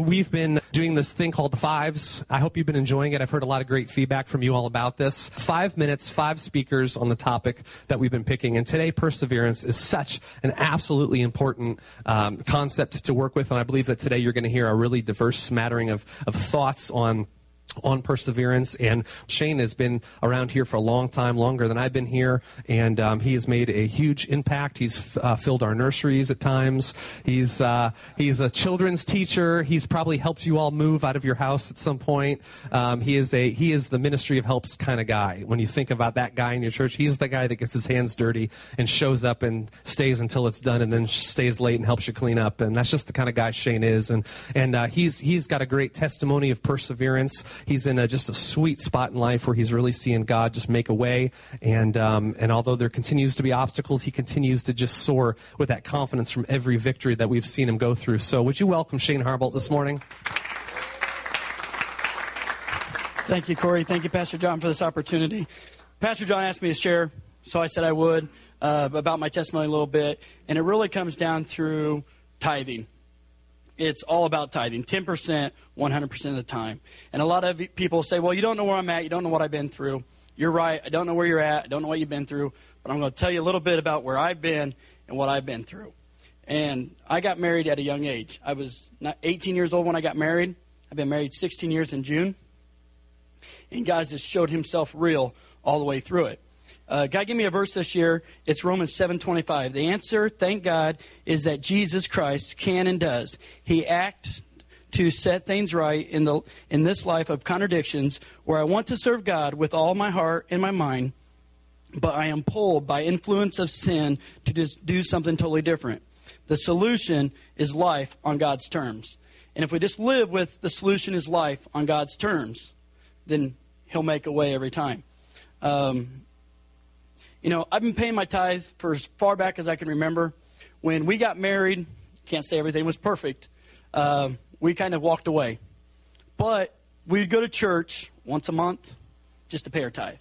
we've been doing this thing called the Fives. I hope you've been enjoying it. I've heard a lot of great feedback from you all about this. Five minutes, five speakers on the topic that we've been picking. And today, perseverance is such an absolutely important um, concept to work with. And I believe that today you're going to hear a really diverse smattering of, of thoughts on on perseverance. And Shane has been around here for a long time, longer than I've been here, and um, he has made a huge impact. He's uh, filled our nurseries at times. He's uh, he's a children's teacher. He's probably helped you all move out of your house at some point. Um, he is a he is the ministry of helps kind of guy. When you think about that guy in your church, he's the guy that gets his hands dirty and shows up and stays until it's done, and then stays late and helps you clean up. And that's just the kind of guy Shane is. And and uh, he's he's got a great testimony of perseverance he's in a, just a sweet spot in life where he's really seeing God just make a way. And, um, and although there continues to be obstacles, he continues to just soar with that confidence from every victory that we've seen him go through. So would you welcome Shane Harbolt this morning? Thank you, Corey. Thank you, Pastor John, for this opportunity. Pastor John asked me to share, so I said I would, uh, about my testimony a little bit. And it really comes down through tithing it's all about tithing 10% 100% of the time. And a lot of people say well you don't know where i'm at you don't know what i've been through. You're right i don't know where you're at i don't know what you've been through but i'm going to tell you a little bit about where i've been and what i've been through. And i got married at a young age. I was 18 years old when i got married. I've been married 16 years in june. And god has showed himself real all the way through it uh, God, give me a verse this year. It's Romans 7:25. The answer, thank God, is that Jesus Christ can and does. He acts to set things right in the in this life of contradictions, where I want to serve God with all my heart and my mind, but I am pulled by influence of sin to just do something totally different. The solution is life on God's terms. And if we just live with the solution is life on God's terms, then He'll make a way every time. Um, you know, I've been paying my tithe for as far back as I can remember. When we got married, can't say everything was perfect. Uh, we kind of walked away. But we'd go to church once a month just to pay our tithe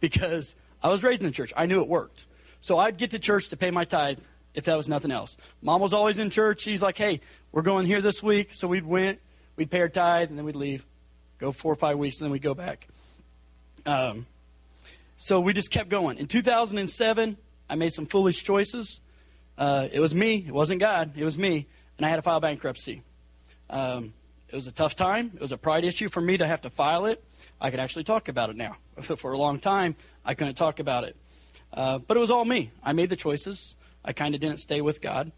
because I was raised in the church. I knew it worked. So I'd get to church to pay my tithe if that was nothing else. Mom was always in church. She's like, hey, we're going here this week. So we'd went, we'd pay our tithe, and then we'd leave, go four or five weeks, and then we'd go back. Um, so we just kept going. In 2007, I made some foolish choices. Uh, it was me. It wasn't God. It was me. And I had to file bankruptcy. Um, it was a tough time. It was a pride issue for me to have to file it. I could actually talk about it now. for a long time, I couldn't talk about it. Uh, but it was all me. I made the choices. I kind of didn't stay with God.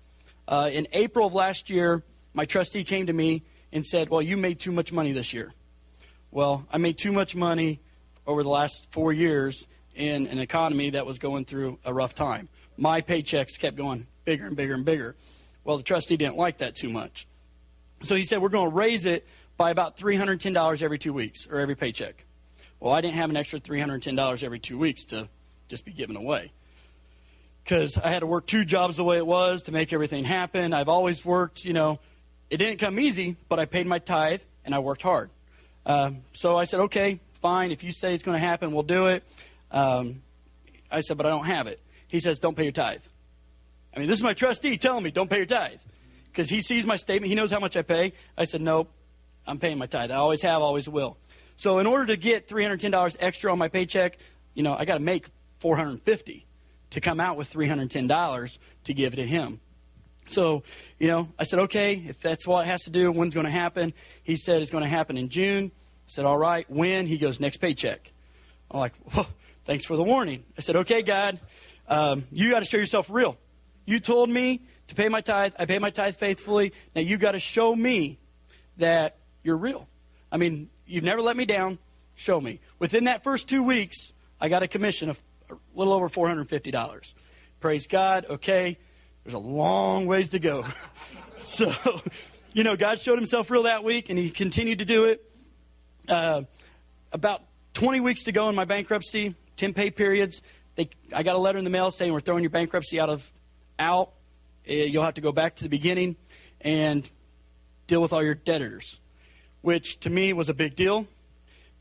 Uh, in April of last year, my trustee came to me and said, Well, you made too much money this year. Well, I made too much money over the last four years in an economy that was going through a rough time. My paychecks kept going bigger and bigger and bigger. Well, the trustee didn't like that too much. So he said, We're going to raise it by about $310 every two weeks or every paycheck. Well, I didn't have an extra $310 every two weeks to just be given away. Because I had to work two jobs the way it was to make everything happen. I've always worked, you know, it didn't come easy, but I paid my tithe and I worked hard. Um, so I said, okay, fine. If you say it's going to happen, we'll do it. Um, I said, but I don't have it. He says, don't pay your tithe. I mean, this is my trustee telling me, don't pay your tithe. Because he sees my statement, he knows how much I pay. I said, nope, I'm paying my tithe. I always have, always will. So in order to get $310 extra on my paycheck, you know, I got to make 450 to come out with $310 to give to him. So, you know, I said, okay, if that's what it has to do, when's going to happen? He said it's going to happen in June. Said, all right, when? He goes, next paycheck. I'm like, thanks for the warning. I said, okay, God, um, you got to show yourself real. You told me to pay my tithe. I pay my tithe faithfully. Now you got to show me that you're real. I mean, you've never let me down. Show me. Within that first two weeks, I got a commission of a little over $450. Praise God. Okay. There's a long ways to go. so, you know, God showed himself real that week, and he continued to do it. Uh, about 20 weeks to go in my bankruptcy, 10 pay periods. They, I got a letter in the mail saying we're throwing your bankruptcy out of out. Uh, you'll have to go back to the beginning and deal with all your debtors, which to me was a big deal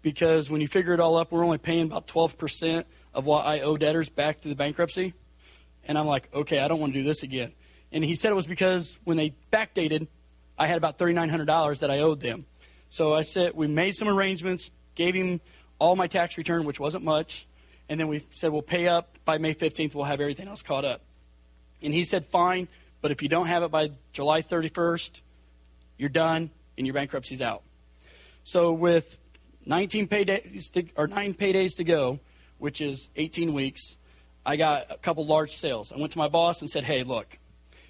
because when you figure it all up, we're only paying about 12% of what I owe debtors back to the bankruptcy. And I'm like, okay, I don't want to do this again. And he said it was because when they backdated, I had about $3,900 that I owed them. So I said, we made some arrangements, gave him all my tax return, which wasn't much, and then we said, we'll pay up by May 15th, we'll have everything else caught up. And he said, fine, but if you don't have it by July 31st, you're done and your bankruptcy's out. So with 19 paydays to, or nine paydays to go, which is 18 weeks, I got a couple large sales. I went to my boss and said, "Hey, look,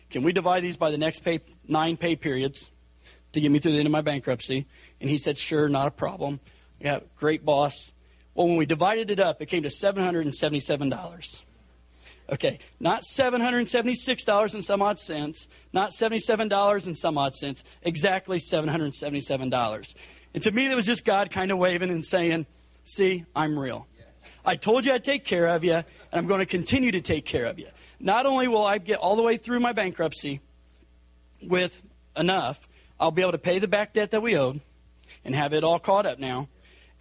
can we divide these by the next pay, nine pay periods to get me through the end of my bankruptcy?" And he said, "Sure, not a problem." Yeah, great boss. Well, when we divided it up, it came to $777. Okay, not $776 and some odd cents, not $77 and some odd cents, exactly $777. And to me, that was just God kind of waving and saying, See, I'm real. I told you I'd take care of you, and I'm going to continue to take care of you. Not only will I get all the way through my bankruptcy with enough, I'll be able to pay the back debt that we owed and have it all caught up now.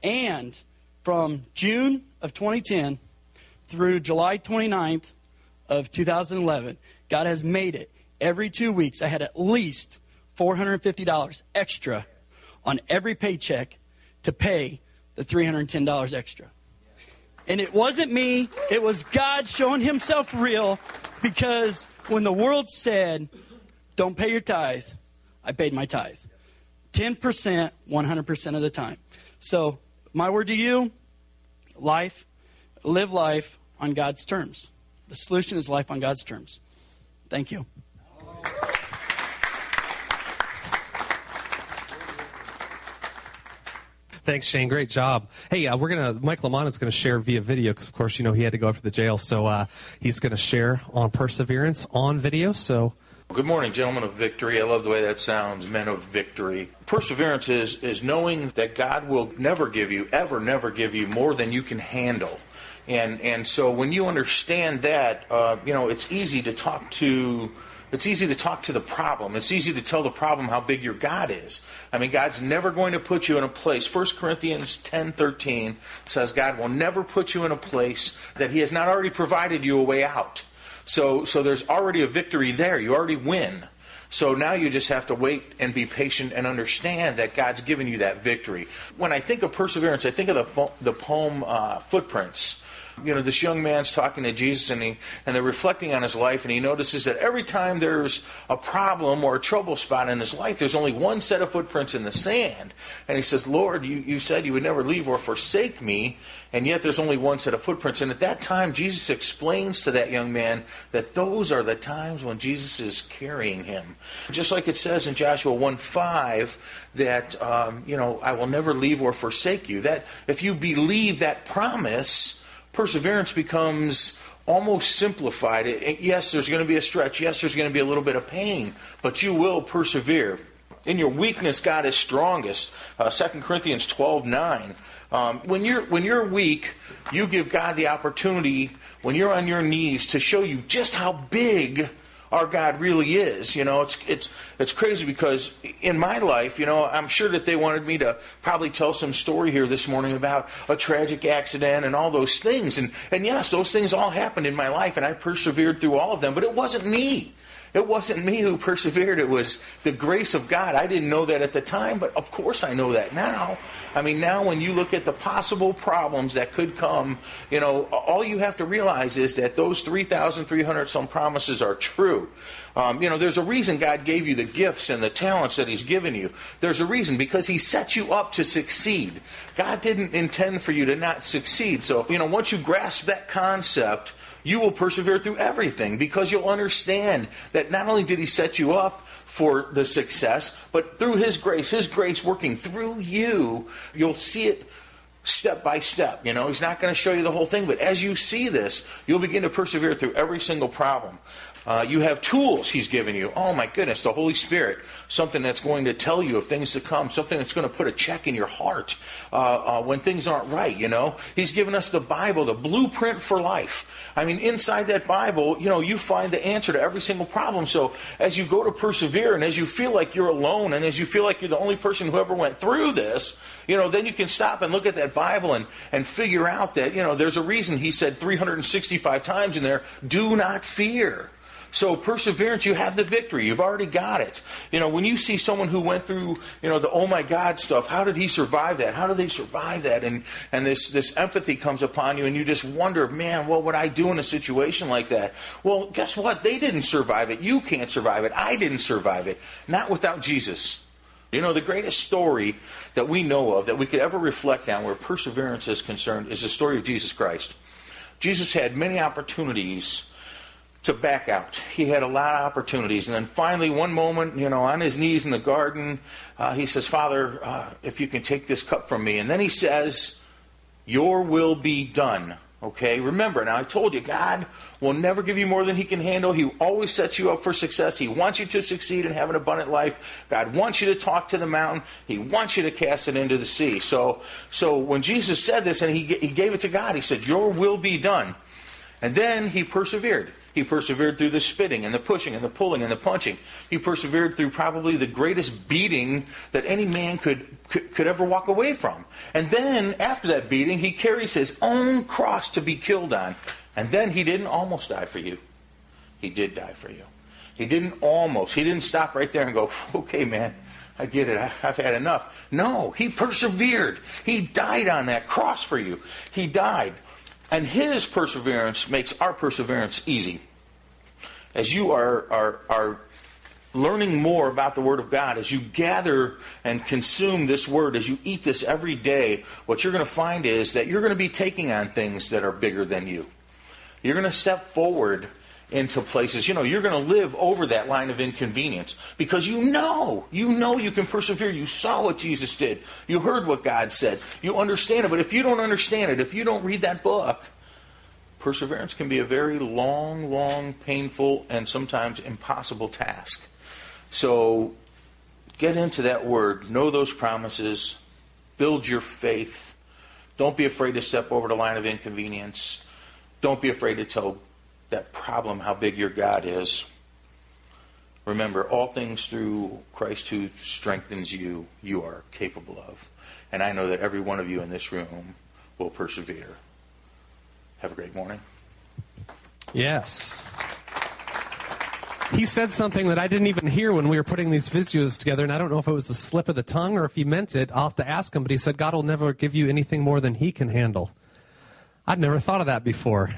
And from June of 2010 through July 29th of 2011, God has made it every two weeks. I had at least $450 extra on every paycheck to pay the $310 extra. And it wasn't me, it was God showing himself real because when the world said, don't pay your tithe, I paid my tithe. 10%, 100% of the time. So, my word to you life, live life on God's terms. The solution is life on God's terms. Thank you. Thanks, Shane. Great job. Hey, uh, we're gonna Mike Lamont is gonna share via video because, of course, you know he had to go up to the jail, so uh, he's gonna share on perseverance on video. So. Good morning, gentlemen of victory. I love the way that sounds, men of victory. Perseverance is, is knowing that God will never give you, ever, never give you more than you can handle. And, and so when you understand that, uh, you know, it's easy to talk to it's easy to talk to the problem. It's easy to tell the problem how big your God is. I mean, God's never going to put you in a place. 1 Corinthians 10:13 says God will never put you in a place that he has not already provided you a way out. So so there's already a victory there. You already win. So now you just have to wait and be patient and understand that God's given you that victory. When I think of perseverance, I think of the, the poem uh, Footprints you know, this young man's talking to Jesus and, he, and they're reflecting on his life, and he notices that every time there's a problem or a trouble spot in his life, there's only one set of footprints in the sand. And he says, Lord, you, you said you would never leave or forsake me, and yet there's only one set of footprints. And at that time, Jesus explains to that young man that those are the times when Jesus is carrying him. Just like it says in Joshua 1 5 that, um, you know, I will never leave or forsake you. That if you believe that promise, perseverance becomes almost simplified. It, yes, there's going to be a stretch. Yes, there's going to be a little bit of pain, but you will persevere. In your weakness, God is strongest. Uh, 2 Corinthians 12 9. Um, when, you're, when you're weak, you give God the opportunity, when you're on your knees, to show you just how big our God really is. You know, it's it's it's crazy because in my life, you know, I'm sure that they wanted me to probably tell some story here this morning about a tragic accident and all those things. And and yes, those things all happened in my life and I persevered through all of them, but it wasn't me. It wasn't me who persevered. It was the grace of God. I didn't know that at the time, but of course I know that now. I mean, now when you look at the possible problems that could come, you know, all you have to realize is that those 3,300 some promises are true. Um, you know, there's a reason God gave you the gifts and the talents that He's given you. There's a reason because He set you up to succeed. God didn't intend for you to not succeed. So, you know, once you grasp that concept, you will persevere through everything because you'll understand that not only did He set you up for the success, but through His grace, His grace working through you, you'll see it step by step. You know, He's not going to show you the whole thing, but as you see this, you'll begin to persevere through every single problem. Uh, you have tools he's given you. Oh my goodness, the Holy Spirit, something that's going to tell you of things to come, something that's going to put a check in your heart uh, uh, when things aren't right. You know, he's given us the Bible, the blueprint for life. I mean, inside that Bible, you know, you find the answer to every single problem. So as you go to persevere, and as you feel like you're alone, and as you feel like you're the only person who ever went through this, you know, then you can stop and look at that Bible and and figure out that you know there's a reason he said 365 times in there, "Do not fear." So perseverance, you have the victory. You've already got it. You know, when you see someone who went through, you know, the oh my God stuff, how did he survive that? How did they survive that? And and this this empathy comes upon you, and you just wonder, man, what would I do in a situation like that? Well, guess what? They didn't survive it. You can't survive it. I didn't survive it. Not without Jesus. You know, the greatest story that we know of that we could ever reflect on where perseverance is concerned is the story of Jesus Christ. Jesus had many opportunities to back out. He had a lot of opportunities. And then finally, one moment, you know, on his knees in the garden, uh, he says, Father, uh, if you can take this cup from me. And then he says, Your will be done. Okay, remember, now I told you, God will never give you more than He can handle. He always sets you up for success. He wants you to succeed and have an abundant life. God wants you to talk to the mountain. He wants you to cast it into the sea. So, so when Jesus said this and he, he gave it to God, He said, Your will be done. And then He persevered. He persevered through the spitting and the pushing and the pulling and the punching. He persevered through probably the greatest beating that any man could, could, could, ever walk away from. And then, after that beating, he carries his own cross to be killed on. And then he didn't almost die for you. He did die for you. He didn't almost. He didn't stop right there and go, okay, man, I get it. I've had enough. No, he persevered. He died on that cross for you. He died. And his perseverance makes our perseverance easy. As you are, are, are learning more about the Word of God, as you gather and consume this Word, as you eat this every day, what you're going to find is that you're going to be taking on things that are bigger than you. You're going to step forward into places. You know, you're going to live over that line of inconvenience because you know, you know you can persevere. You saw what Jesus did. You heard what God said. You understand it. But if you don't understand it, if you don't read that book, perseverance can be a very long, long, painful, and sometimes impossible task. So get into that word, know those promises, build your faith. Don't be afraid to step over the line of inconvenience. Don't be afraid to tell that problem how big your God is. Remember, all things through Christ who strengthens you, you are capable of. And I know that every one of you in this room will persevere. Have a great morning. Yes. He said something that I didn't even hear when we were putting these videos together, and I don't know if it was a slip of the tongue or if he meant it. I'll have to ask him, but he said, God will never give you anything more than he can handle. I'd never thought of that before.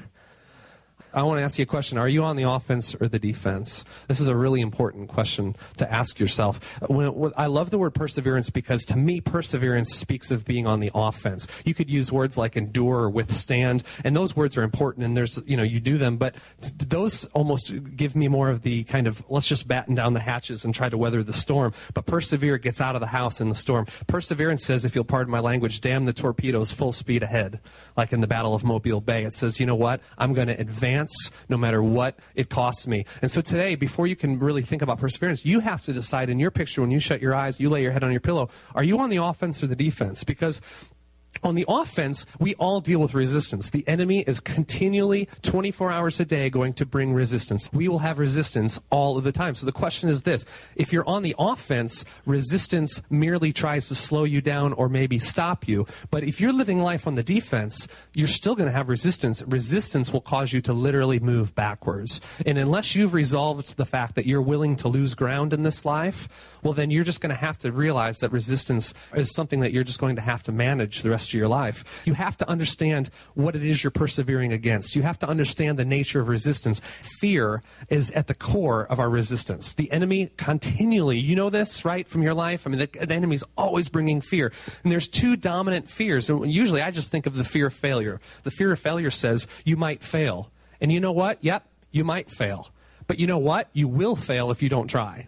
I want to ask you a question. Are you on the offense or the defense? This is a really important question to ask yourself. When, when, I love the word perseverance because to me, perseverance speaks of being on the offense. You could use words like endure or withstand, and those words are important, and there's, you know, you do them, but those almost give me more of the kind of, let's just batten down the hatches and try to weather the storm. But persevere gets out of the house in the storm. Perseverance says, if you'll pardon my language, damn the torpedoes full speed ahead, like in the Battle of Mobile Bay. It says, you know what? I'm going to advance no matter what it costs me. And so today, before you can really think about perseverance, you have to decide in your picture when you shut your eyes, you lay your head on your pillow, are you on the offense or the defense? Because on the offense, we all deal with resistance. The enemy is continually, 24 hours a day, going to bring resistance. We will have resistance all of the time. So the question is this if you're on the offense, resistance merely tries to slow you down or maybe stop you. But if you're living life on the defense, you're still going to have resistance. Resistance will cause you to literally move backwards. And unless you've resolved the fact that you're willing to lose ground in this life, well, then you're just going to have to realize that resistance is something that you're just going to have to manage the rest of your life. You have to understand what it is you're persevering against. You have to understand the nature of resistance. Fear is at the core of our resistance. The enemy continually, you know this, right, from your life? I mean, the, the enemy's always bringing fear. And there's two dominant fears. And usually I just think of the fear of failure. The fear of failure says you might fail. And you know what? Yep, you might fail. But you know what? You will fail if you don't try.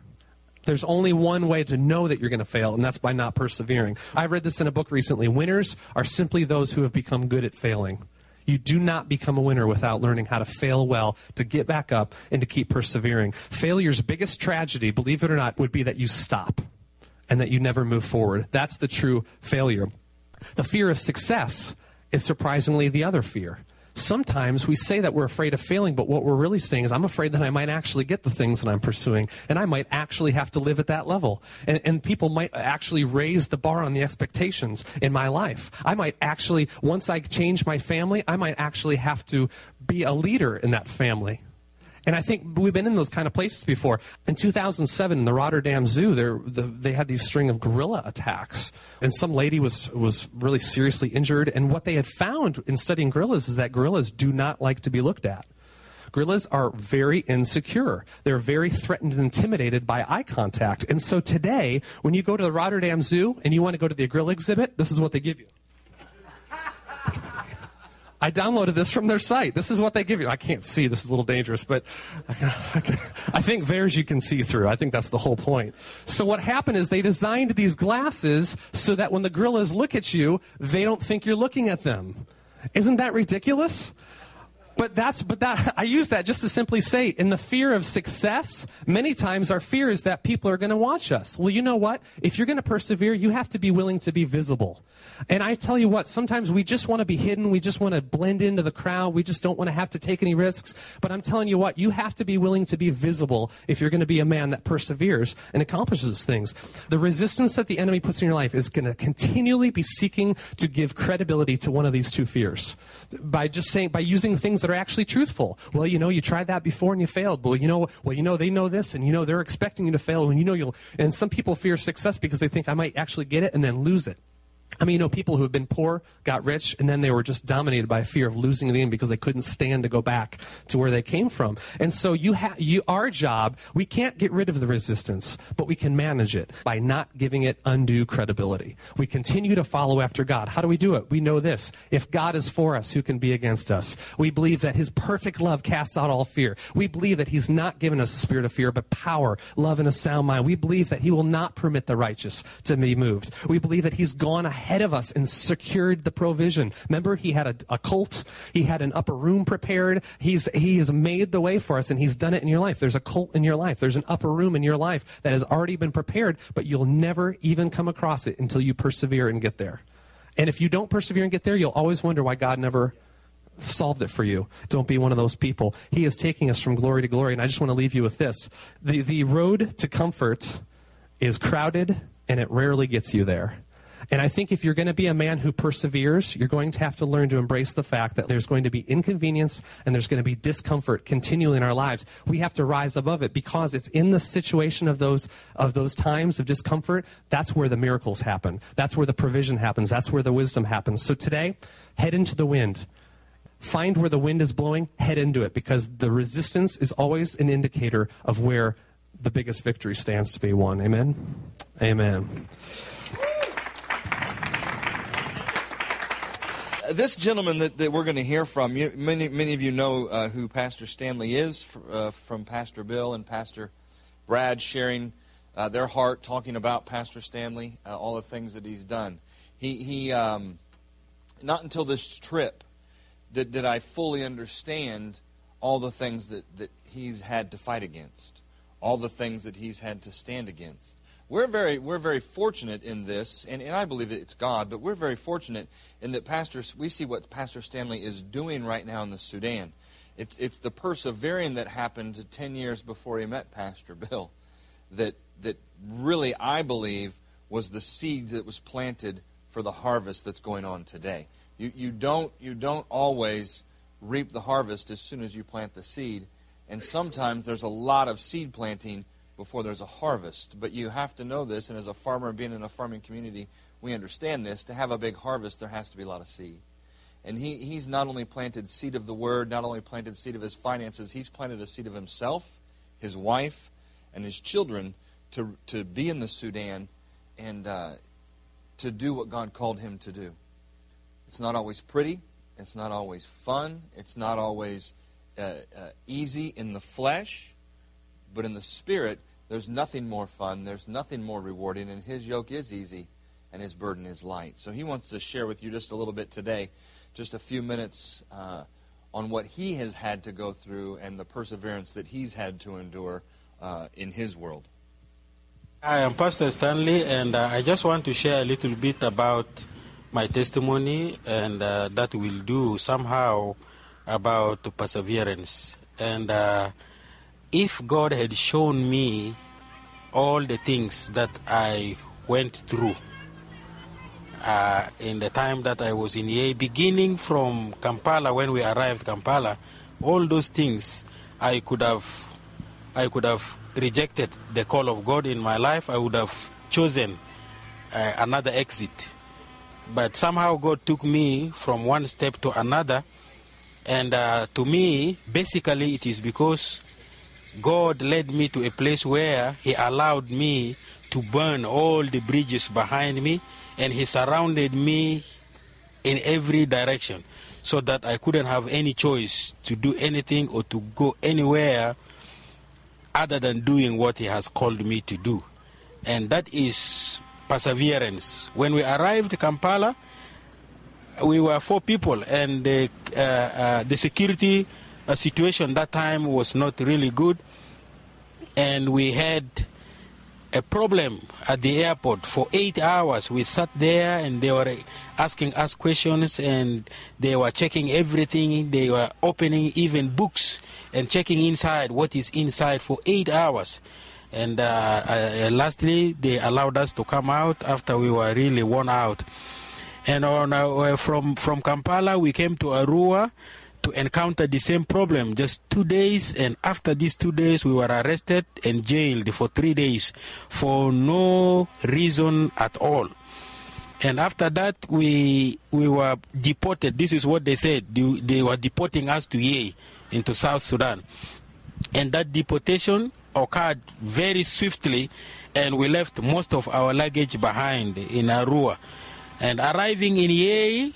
There's only one way to know that you're going to fail, and that's by not persevering. I read this in a book recently. Winners are simply those who have become good at failing. You do not become a winner without learning how to fail well, to get back up, and to keep persevering. Failure's biggest tragedy, believe it or not, would be that you stop and that you never move forward. That's the true failure. The fear of success is surprisingly the other fear sometimes we say that we're afraid of failing, but what we're really saying is, I'm afraid that I might actually get the things that I'm pursuing, and I might actually have to live at that level. And, and people might actually raise the bar on the expectations in my life. I might actually, once I change my family, I might actually have to be a leader in that family. And I think we've been in those kind of places before. In 2007, in the Rotterdam Zoo, there, the, they had these string of gorilla attacks, and some lady was was really seriously injured. And what they had found in studying gorillas is that gorillas do not like to be looked at. Gorillas are very insecure. They're very threatened and intimidated by eye contact. And so today, when you go to the Rotterdam Zoo and you want to go to the gorilla exhibit, this is what they give you. I downloaded this from their site. This is what they give you. I can't see. This is a little dangerous, but I think theirs you can see through. I think that's the whole point. So what happened is they designed these glasses so that when the gorillas look at you, they don't think you're looking at them. Isn't that ridiculous? But that's but that I use that just to simply say in the fear of success, many times our fear is that people are going to watch us. Well, you know what? If you're going to persevere, you have to be willing to be visible. And I tell you what, sometimes we just want to be hidden, we just want to blend into the crowd, we just don't want to have to take any risks. But I'm telling you what, you have to be willing to be visible if you're going to be a man that perseveres and accomplishes things. The resistance that the enemy puts in your life is going to continually be seeking to give credibility to one of these two fears by just saying by using things that are actually truthful. Well, you know, you tried that before and you failed. Well, you know, well, you know, they know this, and you know, they're expecting you to fail, and you know, you'll. And some people fear success because they think I might actually get it and then lose it. I mean, you know, people who have been poor got rich, and then they were just dominated by fear of losing the game because they couldn't stand to go back to where they came from. And so, you have you our job. We can't get rid of the resistance, but we can manage it by not giving it undue credibility. We continue to follow after God. How do we do it? We know this: if God is for us, who can be against us? We believe that His perfect love casts out all fear. We believe that He's not given us a spirit of fear, but power, love, and a sound mind. We believe that He will not permit the righteous to be moved. We believe that He's gone ahead ahead of us and secured the provision. Remember, he had a, a cult. He had an upper room prepared. He's, he has made the way for us and he's done it in your life. There's a cult in your life. There's an upper room in your life that has already been prepared, but you'll never even come across it until you persevere and get there. And if you don't persevere and get there, you'll always wonder why God never solved it for you. Don't be one of those people. He is taking us from glory to glory. And I just want to leave you with this. The, the road to comfort is crowded and it rarely gets you there. And I think if you're going to be a man who perseveres, you're going to have to learn to embrace the fact that there's going to be inconvenience and there's going to be discomfort continually in our lives. We have to rise above it because it's in the situation of those of those times of discomfort that's where the miracles happen. That's where the provision happens. That's where the wisdom happens. So today, head into the wind. Find where the wind is blowing, head into it because the resistance is always an indicator of where the biggest victory stands to be won. Amen. Amen. this gentleman that, that we're going to hear from, you, many, many of you know uh, who Pastor Stanley is uh, from Pastor Bill and Pastor Brad sharing uh, their heart, talking about Pastor Stanley, uh, all the things that he's done. He, he um, not until this trip did, did I fully understand all the things that, that he's had to fight against, all the things that he's had to stand against. We're very, we're very fortunate in this, and, and I believe that it's God, but we're very fortunate in that pastors, we see what Pastor Stanley is doing right now in the Sudan. It's, it's the persevering that happened 10 years before he met Pastor Bill that, that really, I believe, was the seed that was planted for the harvest that's going on today. You, you, don't, you don't always reap the harvest as soon as you plant the seed, and sometimes there's a lot of seed planting before there's a harvest. But you have to know this, and as a farmer being in a farming community, we understand this. To have a big harvest, there has to be a lot of seed. And he, he's not only planted seed of the word, not only planted seed of his finances, he's planted a seed of himself, his wife, and his children to, to be in the Sudan and uh, to do what God called him to do. It's not always pretty. It's not always fun. It's not always uh, uh, easy in the flesh. But in the spirit, there's nothing more fun, there's nothing more rewarding, and his yoke is easy and his burden is light. So he wants to share with you just a little bit today, just a few minutes uh, on what he has had to go through and the perseverance that he's had to endure uh, in his world. I am Pastor Stanley, and uh, I just want to share a little bit about my testimony, and uh, that will do somehow about perseverance. And uh, if God had shown me all the things that I went through uh, in the time that I was in EA, beginning from Kampala when we arrived Kampala, all those things I could have, I could have rejected the call of God in my life. I would have chosen uh, another exit. But somehow God took me from one step to another. And uh, to me, basically, it is because God led me to a place where He allowed me to burn all the bridges behind me and He surrounded me in every direction so that I couldn't have any choice to do anything or to go anywhere other than doing what He has called me to do. And that is perseverance. When we arrived Kampala, we were four people, and the, uh, uh, the security uh, situation that time was not really good, and we had a problem at the airport for eight hours. We sat there, and they were asking us questions, and they were checking everything. They were opening even books and checking inside what is inside for eight hours. And uh, uh, lastly, they allowed us to come out after we were really worn out. And on, uh, from, from Kampala, we came to Arua to encounter the same problem just two days. And after these two days, we were arrested and jailed for three days for no reason at all. And after that, we we were deported. This is what they said. They, they were deporting us to Yei, into South Sudan. And that deportation occurred very swiftly, and we left most of our luggage behind in Arua. And arriving in Yei,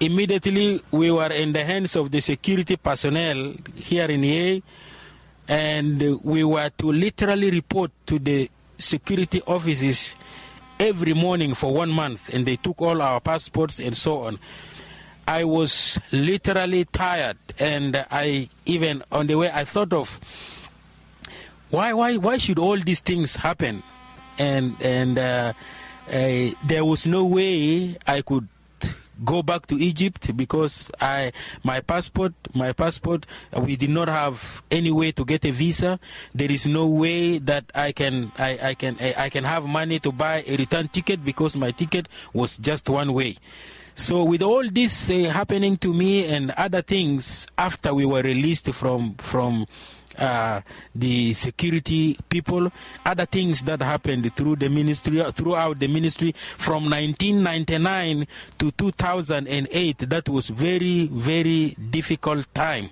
immediately we were in the hands of the security personnel here in Yei, and we were to literally report to the security offices every morning for one month, and they took all our passports and so on. I was literally tired, and I even on the way I thought of why why why should all these things happen, and and uh, uh, there was no way I could go back to Egypt because I my passport my passport we did not have any way to get a visa. There is no way that I can I, I can I, I can have money to buy a return ticket because my ticket was just one way. So with all this uh, happening to me and other things after we were released from from uh, the security people, other things that happened through the ministry, throughout the ministry from 1999 to 2008. That was very, very difficult time.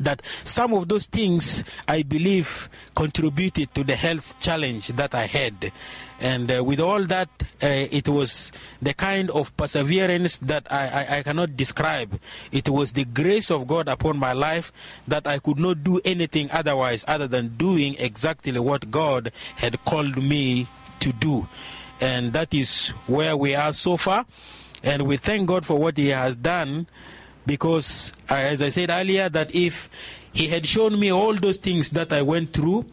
That some of those things I believe contributed to the health challenge that I had. And uh, with all that, uh, it was the kind of perseverance that I, I, I, cannot describe. It was the grace of God upon my life that I could not do anything otherwise other than doing exactly what God had called me to do. And that is where we are so far. And we thank God for what He has done because, uh, as I said earlier, that if He had shown me all those things that I went through,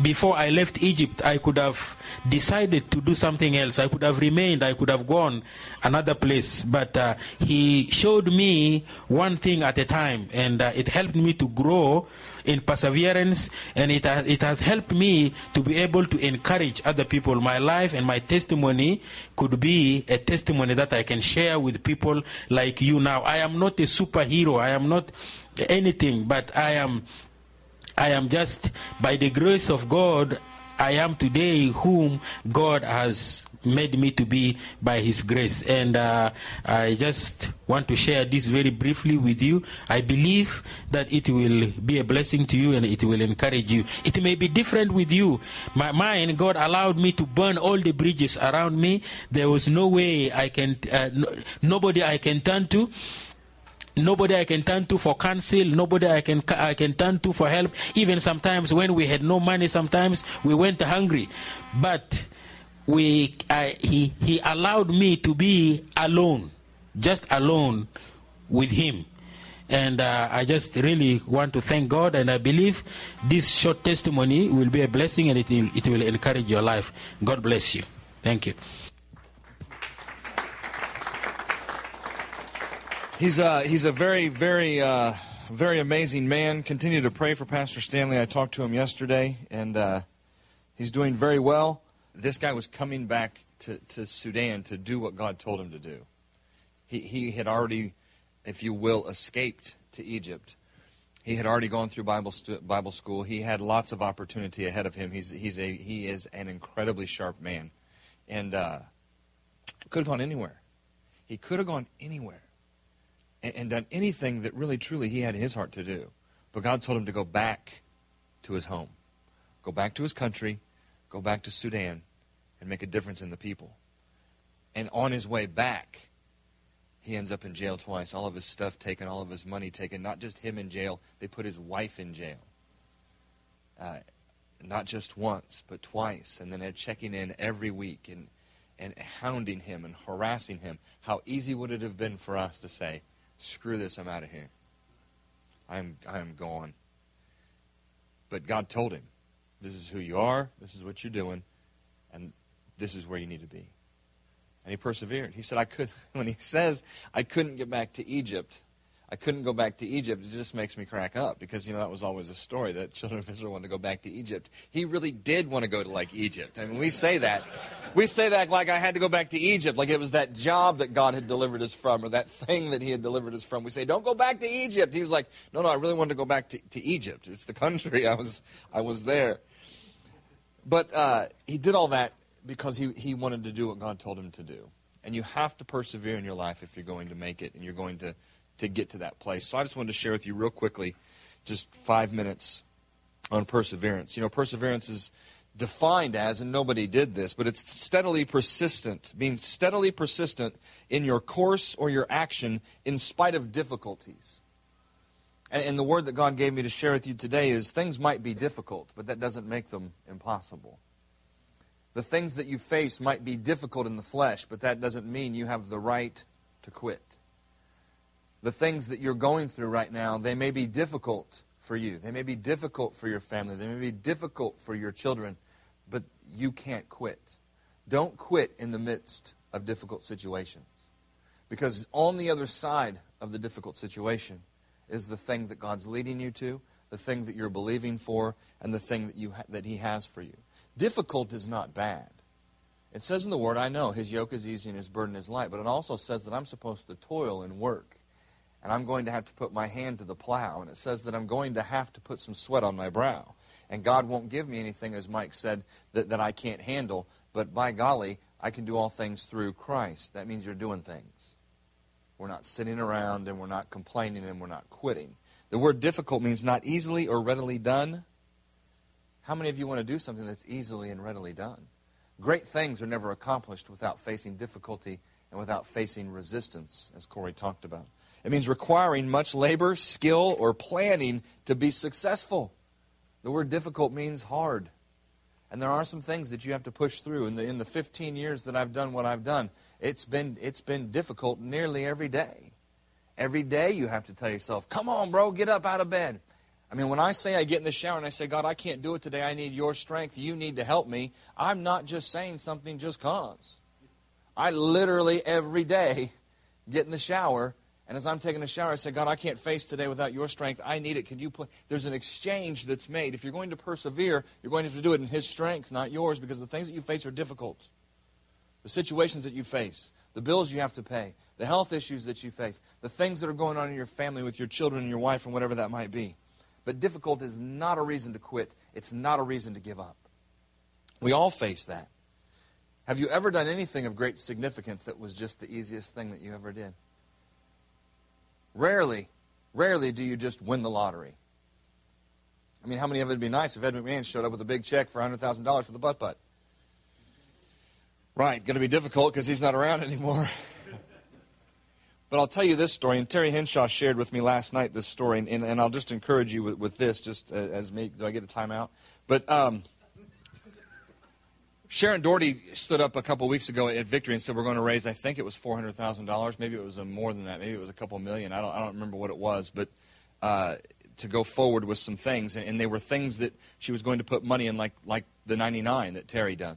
before I left Egypt, I could have decided to do something else. I could have remained. I could have gone another place. But uh, he showed me one thing at a time, and uh, it helped me to grow in perseverance, and it has, it has helped me to be able to encourage other people. My life and my testimony could be a testimony that I can share with people like you now. I am not a superhero. I am not anything, but I am I am just, by the grace of God, I am today whom God has made me to be by His grace. And uh, I just want to share this very briefly with you. I believe that it will be a blessing to you and it will encourage you. It may be different with you. My mind, God allowed me to burn all the bridges around me. There was no way I can, uh, no, nobody I can turn to nobody I can turn to for counsel, nobody I can I can turn to for help. Even sometimes when we had no money, sometimes we went hungry, but we I, he he allowed me to be alone, just alone with him. And uh, I just really want to thank God, and I believe this short testimony will be a blessing and it will, it will encourage your life. God bless you. Thank you. He's a, he's a very, very, uh, very amazing man. Continue to pray for Pastor Stanley. I talked to him yesterday, and uh, he's doing very well. This guy was coming back to, to Sudan to do what God told him to do. He, he had already, if you will, escaped to Egypt. He had already gone through Bible, stu- Bible school. He had lots of opportunity ahead of him. He's, he's a, he is an incredibly sharp man. And uh, could have gone anywhere. He could have gone anywhere and, and done anything that really, truly he had in his heart to do. But God told him to go back to his home, go back to his country, go back to Sudan, and make a difference in the people. And on his way back, he ends up in jail twice. All of his stuff taken, all of his money taken. Not just him in jail, they put his wife in jail. Uh, not just once, but twice. And then they're checking in every week and, and hounding him and harassing him. How easy would it have been for us to say, screw this, I'm out of here. I'm, I'm gone. But God told him, this is who you are, this is what you're doing, and this is where you need to be. And he persevered. He said, I could, when he says, I couldn't get back to Egypt, I couldn't go back to Egypt, it just makes me crack up because, you know, that was always a story that children of Israel wanted to go back to Egypt. He really did want to go to, like, Egypt. I mean, we say that. We say that like I had to go back to Egypt, like it was that job that God had delivered us from or that thing that he had delivered us from. We say, don't go back to Egypt. He was like, no, no, I really wanted to go back to, to Egypt. It's the country. I was, I was there. But uh, he did all that because he, he wanted to do what God told him to do. And you have to persevere in your life if you're going to make it and you're going to to get to that place. So I just wanted to share with you real quickly, just five minutes on perseverance. You know, perseverance is defined as, and nobody did this, but it's steadily persistent, being steadily persistent in your course or your action in spite of difficulties. And, and the word that God gave me to share with you today is things might be difficult, but that doesn't make them impossible. The things that you face might be difficult in the flesh, but that doesn't mean you have the right to quit the things that you're going through right now, they may be difficult for you. They may be difficult for your family. They may be difficult for your children, but you can't quit. Don't quit in the midst of difficult situations. Because on the other side of the difficult situation is the thing that God's leading you to, the thing that you're believing for, and the thing that, you ha- that He has for you. Difficult is not bad. It says in the Word, I know, His yoke is easy and His burden is light, but it also says that I'm supposed to toil and work and I'm going to have to put my hand to the plow. And it says that I'm going to have to put some sweat on my brow. And God won't give me anything, as Mike said, that, that I can't handle. But by golly, I can do all things through Christ. That means you're doing things. We're not sitting around and we're not complaining and we're not quitting. The word difficult means not easily or readily done. How many of you want to do something that's easily and readily done? Great things are never accomplished without facing difficulty and without facing resistance, as Corey talked about. It means requiring much labor, skill, or planning to be successful. The word difficult means hard. And there are some things that you have to push through. In the, in the 15 years that I've done what I've done, it's been, it's been difficult nearly every day. Every day you have to tell yourself, come on, bro, get up out of bed. I mean, when I say I get in the shower and I say, God, I can't do it today, I need your strength, you need to help me, I'm not just saying something just cause. I literally every day get in the shower and as I'm taking a shower, I say, God, I can't face today without your strength. I need it. Can you put. There's an exchange that's made. If you're going to persevere, you're going to have to do it in His strength, not yours, because the things that you face are difficult. The situations that you face, the bills you have to pay, the health issues that you face, the things that are going on in your family with your children and your wife and whatever that might be. But difficult is not a reason to quit, it's not a reason to give up. We all face that. Have you ever done anything of great significance that was just the easiest thing that you ever did? Rarely, rarely do you just win the lottery. I mean, how many of it would be nice if Ed McMahon showed up with a big check for $100,000 for the butt butt? Right, going to be difficult because he's not around anymore. but I'll tell you this story, and Terry Henshaw shared with me last night this story, and, and I'll just encourage you with, with this, just as me. Do I get a timeout? But um, Sharon Daugherty stood up a couple weeks ago at Victory and said we're going to raise. I think it was four hundred thousand dollars. Maybe it was more than that. Maybe it was a couple million. I don't. I don't remember what it was, but uh, to go forward with some things, and, and they were things that she was going to put money in, like like the ninety nine that Terry does.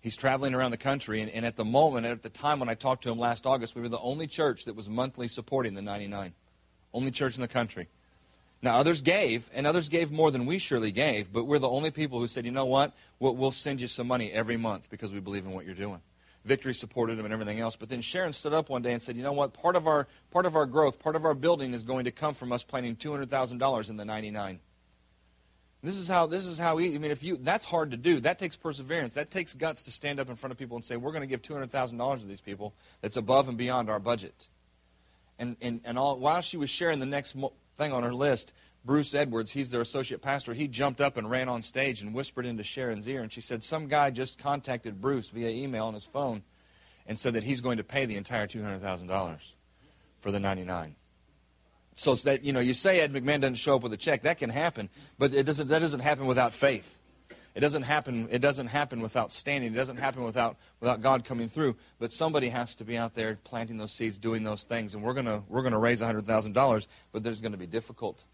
He's traveling around the country, and, and at the moment, at the time when I talked to him last August, we were the only church that was monthly supporting the ninety nine, only church in the country. Now, others gave, and others gave more than we surely gave, but we're the only people who said, you know what? We'll, send you some money every month because we believe in what you're doing. Victory supported them and everything else. But then Sharon stood up one day and said, "You know what? Part of our part of our growth, part of our building is going to come from us planting two hundred thousand dollars in the '99." This is how this is how we. I mean, if you that's hard to do. That takes perseverance. That takes guts to stand up in front of people and say, "We're going to give two hundred thousand dollars to these people. That's above and beyond our budget." And and and all while she was sharing the next thing on her list, Bruce Edwards, he's their associate pastor, he jumped up and ran on stage and whispered into Sharon's ear. And she said, Some guy just contacted Bruce via email on his phone and said that he's going to pay the entire $200,000 for the 99. So that, you know, you say Ed McMahon doesn't show up with a check. That can happen, but it doesn't, that doesn't happen without faith. It doesn't happen. It doesn't happen without standing. It doesn't happen without without God coming through. But somebody has to be out there planting those seeds, doing those things. And we're gonna we're gonna raise hundred thousand dollars, but there's going to be difficult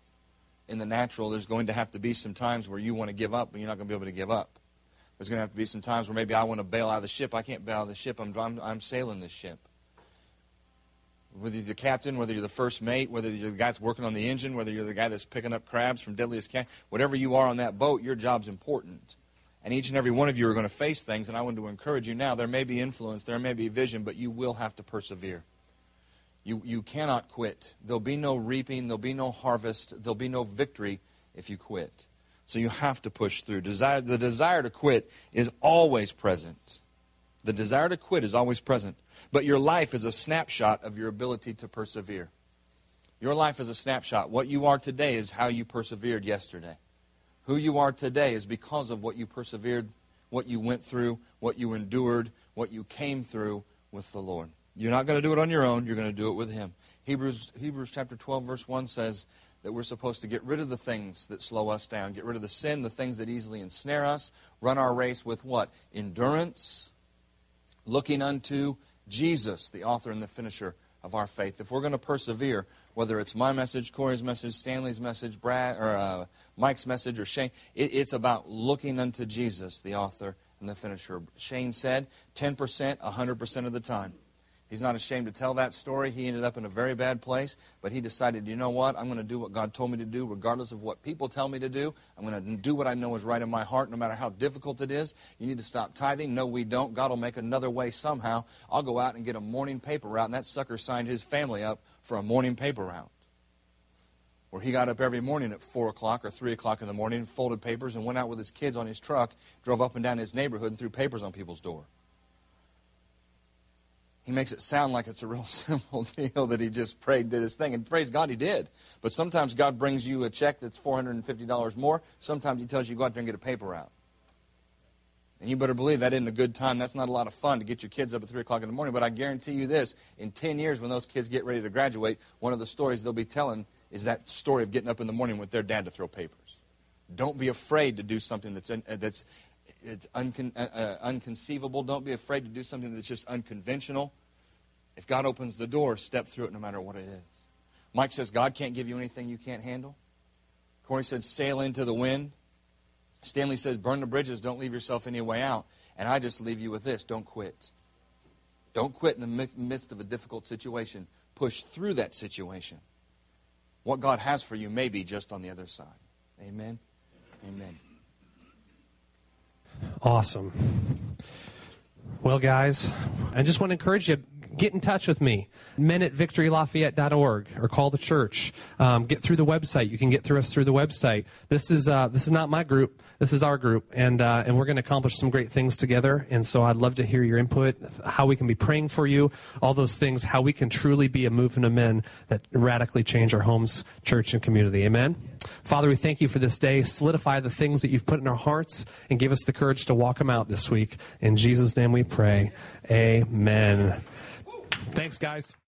in the natural, there's going to have to be some times where you want to give up, but you're not going to be able to give up. There's going to have to be some times where maybe I want to bail out of the ship. I can't bail out of the ship. I'm, I'm, I'm sailing this ship. Whether you're the captain, whether you're the first mate, whether you're the guy that's working on the engine, whether you're the guy that's picking up crabs from Deadliest Catch, whatever you are on that boat, your job's important. And each and every one of you are going to face things, and I want to encourage you now. There may be influence, there may be vision, but you will have to persevere. You, you cannot quit. There'll be no reaping, there'll be no harvest, there'll be no victory if you quit. So you have to push through. Desire, the desire to quit is always present. The desire to quit is always present. But your life is a snapshot of your ability to persevere. Your life is a snapshot. What you are today is how you persevered yesterday. Who you are today is because of what you persevered, what you went through, what you endured, what you came through with the Lord. You're not going to do it on your own. You're going to do it with Him. Hebrews, Hebrews chapter 12, verse 1 says that we're supposed to get rid of the things that slow us down, get rid of the sin, the things that easily ensnare us, run our race with what? Endurance, looking unto Jesus, the author and the finisher of our faith. If we're going to persevere, whether it's my message, Corey's message, Stanley's message, Brad or uh, Mike's message, or Shane, it, it's about looking unto Jesus, the author and the finisher. Shane said, 10%, 100% of the time. He's not ashamed to tell that story. He ended up in a very bad place, but he decided, you know what? I'm going to do what God told me to do, regardless of what people tell me to do. I'm going to do what I know is right in my heart, no matter how difficult it is. You need to stop tithing. No, we don't. God will make another way somehow. I'll go out and get a morning paper route, and that sucker signed his family up for a morning paper route. Where he got up every morning at 4 o'clock or 3 o'clock in the morning, folded papers, and went out with his kids on his truck, drove up and down his neighborhood, and threw papers on people's door he makes it sound like it's a real simple deal that he just prayed, did his thing. And praise God, he did. But sometimes God brings you a check that's $450 more. Sometimes he tells you go out there and get a paper out. And you better believe that isn't a good time. That's not a lot of fun to get your kids up at 3 o'clock in the morning. But I guarantee you this in 10 years, when those kids get ready to graduate, one of the stories they'll be telling is that story of getting up in the morning with their dad to throw papers. Don't be afraid to do something that's, in, uh, that's it's uncon- uh, uh, unconceivable. Don't be afraid to do something that's just unconventional. If God opens the door, step through it no matter what it is. Mike says, God can't give you anything you can't handle. Corey said, sail into the wind. Stanley says, burn the bridges, don't leave yourself any way out. And I just leave you with this don't quit. Don't quit in the midst of a difficult situation. Push through that situation. What God has for you may be just on the other side. Amen. Amen. Awesome. Well, guys, I just want to encourage you get in touch with me. Men at victorylafayette.org or call the church. Um, get through the website. You can get through us through the website. This is uh, this is not my group. This is our group, and uh, and we're going to accomplish some great things together. And so I'd love to hear your input, how we can be praying for you, all those things, how we can truly be a movement of men that radically change our homes, church, and community. Amen. Father, we thank you for this day. Solidify the things that you've put in our hearts, and give us the courage to walk them out this week. In Jesus' name, we pray. Amen. Thanks, guys.